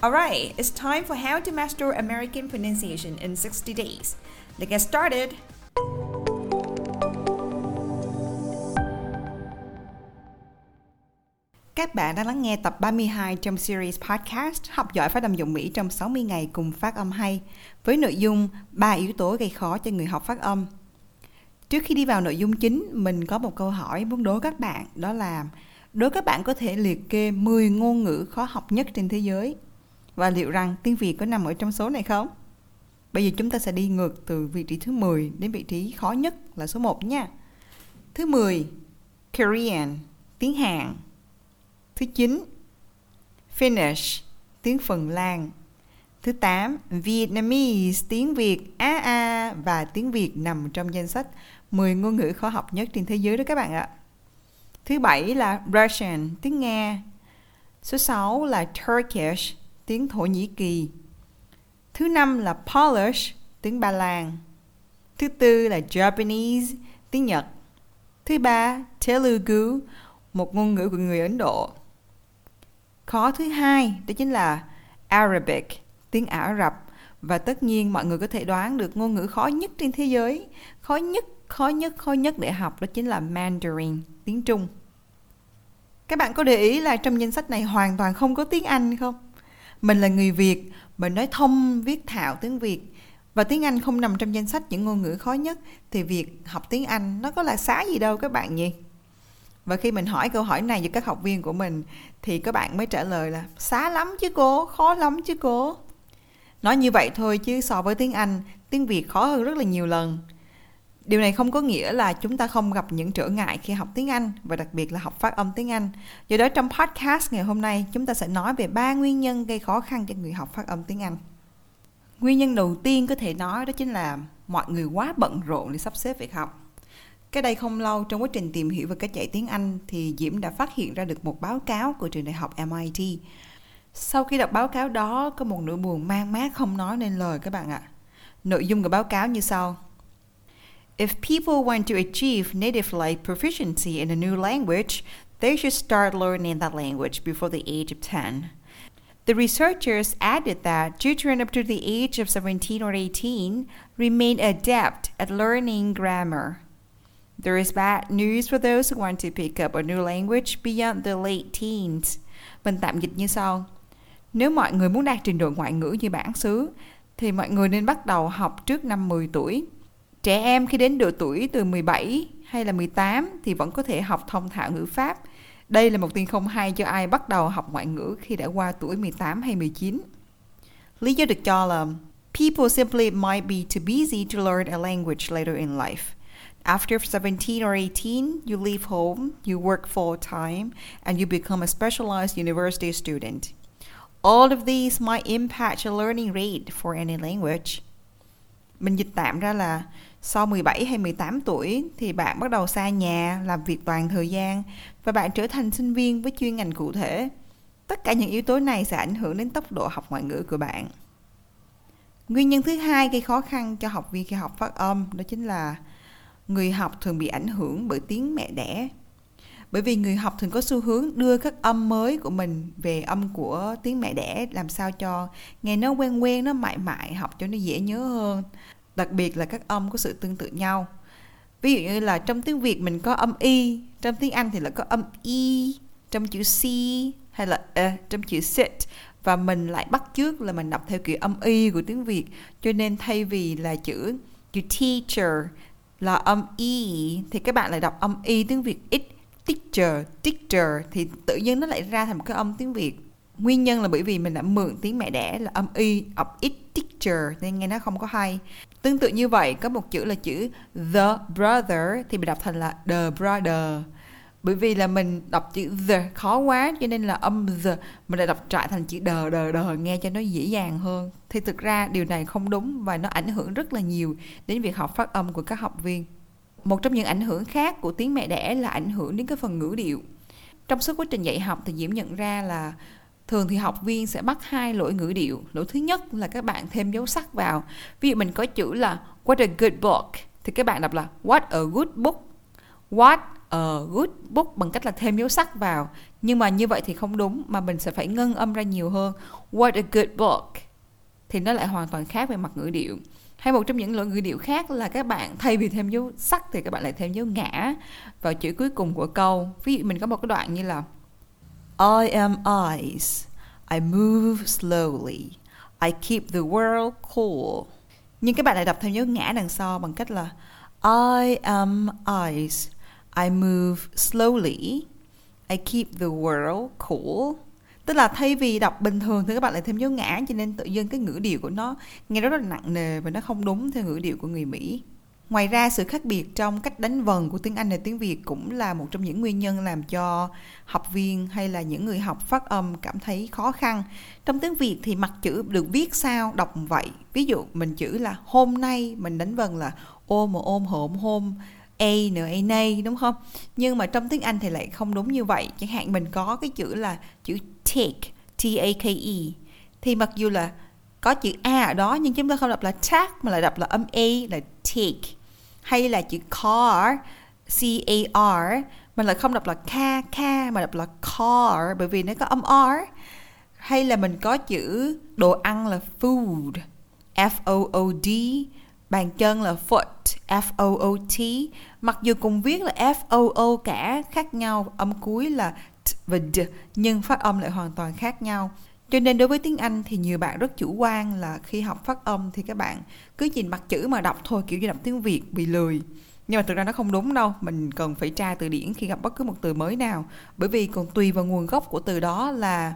Alright, it's time for how to master American pronunciation in 60 days. Let's get started! Các bạn đang lắng nghe tập 32 trong series podcast Học giỏi phát âm dụng Mỹ trong 60 ngày cùng phát âm hay với nội dung 3 yếu tố gây khó cho người học phát âm. Trước khi đi vào nội dung chính, mình có một câu hỏi muốn đố các bạn đó là đố các bạn có thể liệt kê 10 ngôn ngữ khó học nhất trên thế giới và liệu rằng tiếng Việt có nằm ở trong số này không? Bây giờ chúng ta sẽ đi ngược từ vị trí thứ 10 đến vị trí khó nhất là số 1 nha. Thứ 10, Korean, tiếng Hàn. Thứ 9, Finnish, tiếng Phần Lan. Thứ 8, Vietnamese, tiếng Việt, a à, a và tiếng Việt nằm trong danh sách 10 ngôn ngữ khó học nhất trên thế giới đó các bạn ạ. Thứ 7 là Russian, tiếng Nga. Số 6 là Turkish, tiếng Thổ Nhĩ Kỳ. Thứ năm là Polish, tiếng Ba Lan. Thứ tư là Japanese, tiếng Nhật. Thứ ba, Telugu, một ngôn ngữ của người Ấn Độ. Khó thứ hai đó chính là Arabic, tiếng Ả Rập và tất nhiên mọi người có thể đoán được ngôn ngữ khó nhất trên thế giới, khó nhất, khó nhất, khó nhất để học đó chính là Mandarin, tiếng Trung. Các bạn có để ý là trong danh sách này hoàn toàn không có tiếng Anh không? Mình là người Việt, mình nói thông viết thạo tiếng Việt và tiếng Anh không nằm trong danh sách những ngôn ngữ khó nhất thì việc học tiếng Anh nó có là xá gì đâu các bạn nhỉ? Và khi mình hỏi câu hỏi này cho các học viên của mình thì các bạn mới trả lời là xá lắm chứ cô, khó lắm chứ cô. Nói như vậy thôi chứ so với tiếng Anh, tiếng Việt khó hơn rất là nhiều lần. Điều này không có nghĩa là chúng ta không gặp những trở ngại khi học tiếng Anh và đặc biệt là học phát âm tiếng Anh. Do đó trong podcast ngày hôm nay, chúng ta sẽ nói về ba nguyên nhân gây khó khăn cho người học phát âm tiếng Anh. Nguyên nhân đầu tiên có thể nói đó chính là mọi người quá bận rộn để sắp xếp việc học. Cái đây không lâu, trong quá trình tìm hiểu về cách dạy tiếng Anh thì Diễm đã phát hiện ra được một báo cáo của trường đại học MIT. Sau khi đọc báo cáo đó, có một nỗi buồn mang mát không nói nên lời các bạn ạ. Nội dung của báo cáo như sau. If people want to achieve native like proficiency in a new language, they should start learning that language before the age of 10. The researchers added that children up to the age of 17 or 18 remain adept at learning grammar. There is bad news for those who want to pick up a new language beyond the late teens. Mình tạm dịch như sau. Nếu mọi người muốn đạt trình độ ngoại ngữ như bản xứ, thì mọi người nên bắt đầu học trước năm 10 tuổi. Trẻ em khi đến độ tuổi từ 17 hay là 18 thì vẫn có thể học thông thạo ngữ pháp. Đây là một tin không hay cho ai bắt đầu học ngoại ngữ khi đã qua tuổi 18 hay 19. Lý do được cho là people simply might be too busy to learn a language later in life. After 17 or 18, you leave home, you work full time, and you become a specialized university student. All of these might impact your learning rate for any language. Mình dịch tạm ra là sau 17 hay 18 tuổi thì bạn bắt đầu xa nhà, làm việc toàn thời gian và bạn trở thành sinh viên với chuyên ngành cụ thể. Tất cả những yếu tố này sẽ ảnh hưởng đến tốc độ học ngoại ngữ của bạn. Nguyên nhân thứ hai gây khó khăn cho học viên khi học phát âm đó chính là người học thường bị ảnh hưởng bởi tiếng mẹ đẻ. Bởi vì người học thường có xu hướng đưa các âm mới của mình về âm của tiếng mẹ đẻ làm sao cho nghe nó quen quen, nó mại mại, học cho nó dễ nhớ hơn đặc biệt là các âm có sự tương tự nhau. Ví dụ như là trong tiếng việt mình có âm y trong tiếng anh thì là có âm y trong chữ c hay là e trong chữ sit. Và mình lại bắt chước là mình đọc theo kiểu âm y của tiếng việt. Cho nên thay vì là chữ chữ teacher là âm y thì các bạn lại đọc âm y tiếng Việt. Ít teacher, teacher thì tự nhiên nó lại ra thành một cái âm tiếng Việt. Nguyên nhân là bởi vì mình đã mượn tiếng mẹ đẻ là âm y, of it teacher nên nghe nó không có hay. Tương tự như vậy, có một chữ là chữ the brother thì mình đọc thành là the brother. Bởi vì là mình đọc chữ the khó quá cho nên là âm the mình lại đọc trại thành chữ đờ đờ đờ nghe cho nó dễ dàng hơn. Thì thực ra điều này không đúng và nó ảnh hưởng rất là nhiều đến việc học phát âm của các học viên. Một trong những ảnh hưởng khác của tiếng mẹ đẻ là ảnh hưởng đến cái phần ngữ điệu. Trong suốt quá trình dạy học thì Diễm nhận ra là thường thì học viên sẽ mắc hai lỗi ngữ điệu. Lỗi thứ nhất là các bạn thêm dấu sắc vào. Ví dụ mình có chữ là, what a good book thì các bạn đọc là, what a good book. What a good book bằng cách là thêm dấu sắc vào. Nhưng mà như vậy thì không đúng, mà mình sẽ phải ngân âm ra nhiều hơn. What a good book thì nó lại hoàn toàn khác về mặt ngữ điệu hay một trong những lỗi ngữ điệu khác là các bạn thay vì thêm dấu sắc thì các bạn lại thêm dấu ngã vào chữ cuối cùng của câu ví dụ mình có một cái đoạn như là I am ice I move slowly. I keep the world cool. Nhưng các bạn lại đọc thêm dấu ngã đằng sau bằng cách là, I am ice I move slowly. I keep the world cool. Tức là thay vì đọc bình thường thì các bạn lại thêm dấu ngã, cho nên tự nhiên cái ngữ điệu của nó, nghe rất là nặng nề và nó không đúng theo ngữ điệu của người Mỹ. Ngoài ra, sự khác biệt trong cách đánh vần của tiếng Anh và tiếng Việt cũng là một trong những nguyên nhân làm cho học viên hay là những người học phát âm cảm thấy khó khăn. Trong tiếng Việt thì mặt chữ được viết sao, đọc vậy. Ví dụ, mình chữ là hôm nay mình đánh vần là ôm mà ôm hộm hôm a nữa, a nay đúng không? Nhưng mà trong tiếng Anh thì lại không đúng như vậy. Chẳng hạn mình có cái chữ là chữ take T-A-K-E thì mặc dù là có chữ A ở đó, nhưng chúng ta không đọc là take mà lại đọc là âm A, là take hay là chữ car C-A-R mình lại không đọc là ca ca, mà đọc là car, bởi vì nó có âm R. Hay là mình có chữ đồ ăn là food F-O-O-D bàn chân là foot F-O-O-T mặc dù cùng viết là F-O-O cả, khác nhau, âm cuối là t và d, nhưng phát âm lại hoàn toàn khác nhau cho nên đối với tiếng Anh thì nhiều bạn rất chủ quan là khi học phát âm thì các bạn cứ nhìn mặt chữ mà đọc thôi kiểu như đọc tiếng Việt bị lười nhưng mà thực ra nó không đúng đâu mình cần phải tra từ điển khi gặp bất cứ một từ mới nào bởi vì còn tùy vào nguồn gốc của từ đó là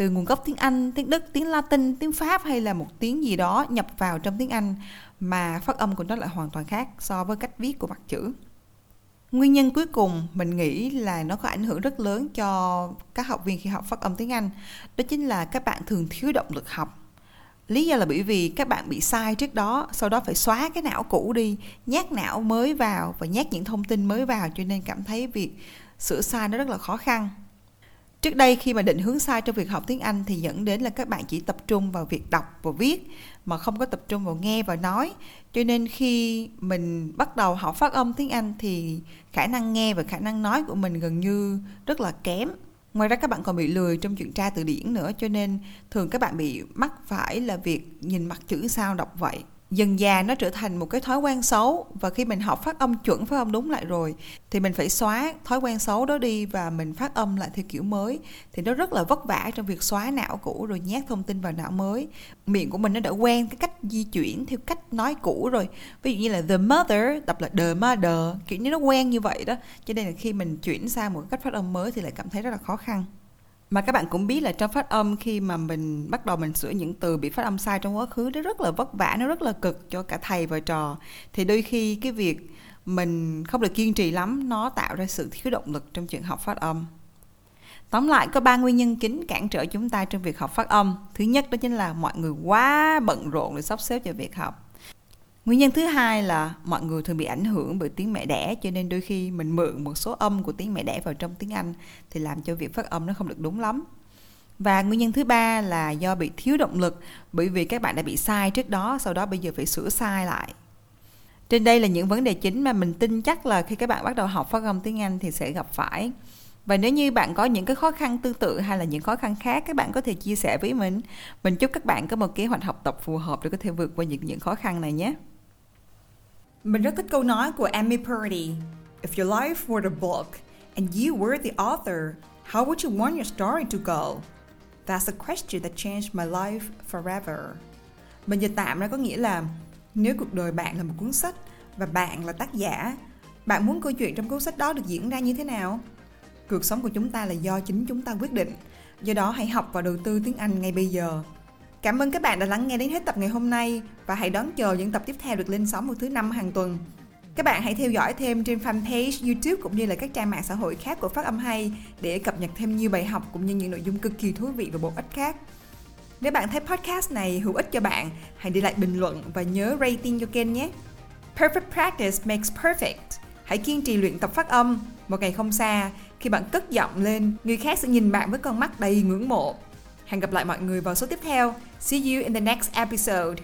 từ nguồn gốc tiếng Anh, tiếng Đức, tiếng Latin, tiếng Pháp hay là một tiếng gì đó nhập vào trong tiếng Anh mà phát âm của nó lại hoàn toàn khác so với cách viết của mặt chữ. Nguyên nhân cuối cùng mình nghĩ là nó có ảnh hưởng rất lớn cho các học viên khi học phát âm tiếng Anh. Đó chính là các bạn thường thiếu động lực học. Lý do là bởi vì các bạn bị sai trước đó, sau đó phải xóa cái não cũ đi, nhát não mới vào và nhát những thông tin mới vào cho nên cảm thấy việc sửa sai nó rất là khó khăn. Trước đây khi mà định hướng sai trong việc học tiếng Anh thì dẫn đến là các bạn chỉ tập trung vào việc đọc và viết mà không có tập trung vào nghe và nói. Cho nên khi mình bắt đầu học phát âm tiếng Anh thì khả năng nghe và khả năng nói của mình gần như rất là kém. Ngoài ra các bạn còn bị lười trong chuyện tra từ điển nữa, cho nên thường các bạn bị mắc phải là việc nhìn mặt chữ sao đọc vậy dần già nó trở thành một cái thói quen xấu. Và khi mình học phát âm chuẩn, phát âm đúng lại rồi, thì mình phải xóa thói quen xấu đó đi và mình phát âm lại theo kiểu mới. Thì nó rất là vất vả trong việc xóa não cũ rồi nhét thông tin vào não mới. Miệng của mình nó đã quen cái cách di chuyển theo cách nói cũ rồi. Ví dụ như là the mother, đọc là the mother, kiểu như nó quen như vậy đó. Cho nên là khi mình chuyển sang một cách phát âm mới thì lại cảm thấy rất là khó khăn mà các bạn cũng biết là trong phát âm khi mà mình bắt đầu mình sửa những từ bị phát âm sai trong quá khứ, nó rất là vất vả, nó rất là cực cho cả thầy và trò thì đôi khi cái việc mình không được kiên trì lắm, nó tạo ra sự thiếu động lực trong chuyện học phát âm Tóm lại, có ba nguyên nhân chính cản trở chúng ta trong việc học phát âm. Thứ nhất đó chính là mọi người quá bận rộn để sắp xếp cho việc học. Nguyên nhân thứ hai là mọi người thường bị ảnh hưởng bởi tiếng mẹ đẻ cho nên đôi khi mình mượn một số âm của tiếng mẹ đẻ vào trong tiếng Anh thì làm cho việc phát âm nó không được đúng lắm. Và nguyên nhân thứ ba là do bị thiếu động lực bởi vì các bạn đã bị sai trước đó, sau đó bây giờ phải sửa sai lại. Trên đây là những vấn đề chính mà mình tin chắc là khi các bạn bắt đầu học phát âm tiếng Anh thì sẽ gặp phải. Và nếu như bạn có những cái khó khăn tương tự hay là những khó khăn khác các bạn có thể chia sẻ với mình. Mình chúc các bạn có một kế hoạch học tập phù hợp để có thể vượt qua những những khó khăn này nhé. Mình rất thích câu nói của Amy Purdy. If your life were a book and you were the author, how would you want your story to go? That's a question that changed my life forever. Mình dịch tạm ra có nghĩa là Nếu cuộc đời bạn là một cuốn sách và bạn là tác giả, bạn muốn câu chuyện trong cuốn sách đó được diễn ra như thế nào? Cuộc sống của chúng ta là do chính chúng ta quyết định. Do đó hãy học và đầu tư tiếng Anh ngay bây giờ. Cảm ơn các bạn đã lắng nghe đến hết tập ngày hôm nay và hãy đón chờ những tập tiếp theo được lên sóng vào thứ năm hàng tuần. Các bạn hãy theo dõi thêm trên fanpage YouTube cũng như là các trang mạng xã hội khác của Phát âm hay để cập nhật thêm nhiều bài học cũng như những nội dung cực kỳ thú vị và bổ ích khác. Nếu bạn thấy podcast này hữu ích cho bạn, hãy để lại bình luận và nhớ rating cho kênh nhé. Perfect practice makes perfect. Hãy kiên trì luyện tập phát âm. Một ngày không xa, khi bạn cất giọng lên, người khác sẽ nhìn bạn với con mắt đầy ngưỡng mộ. Hẹn gặp lại mọi người vào số tiếp theo. See you in the next episode.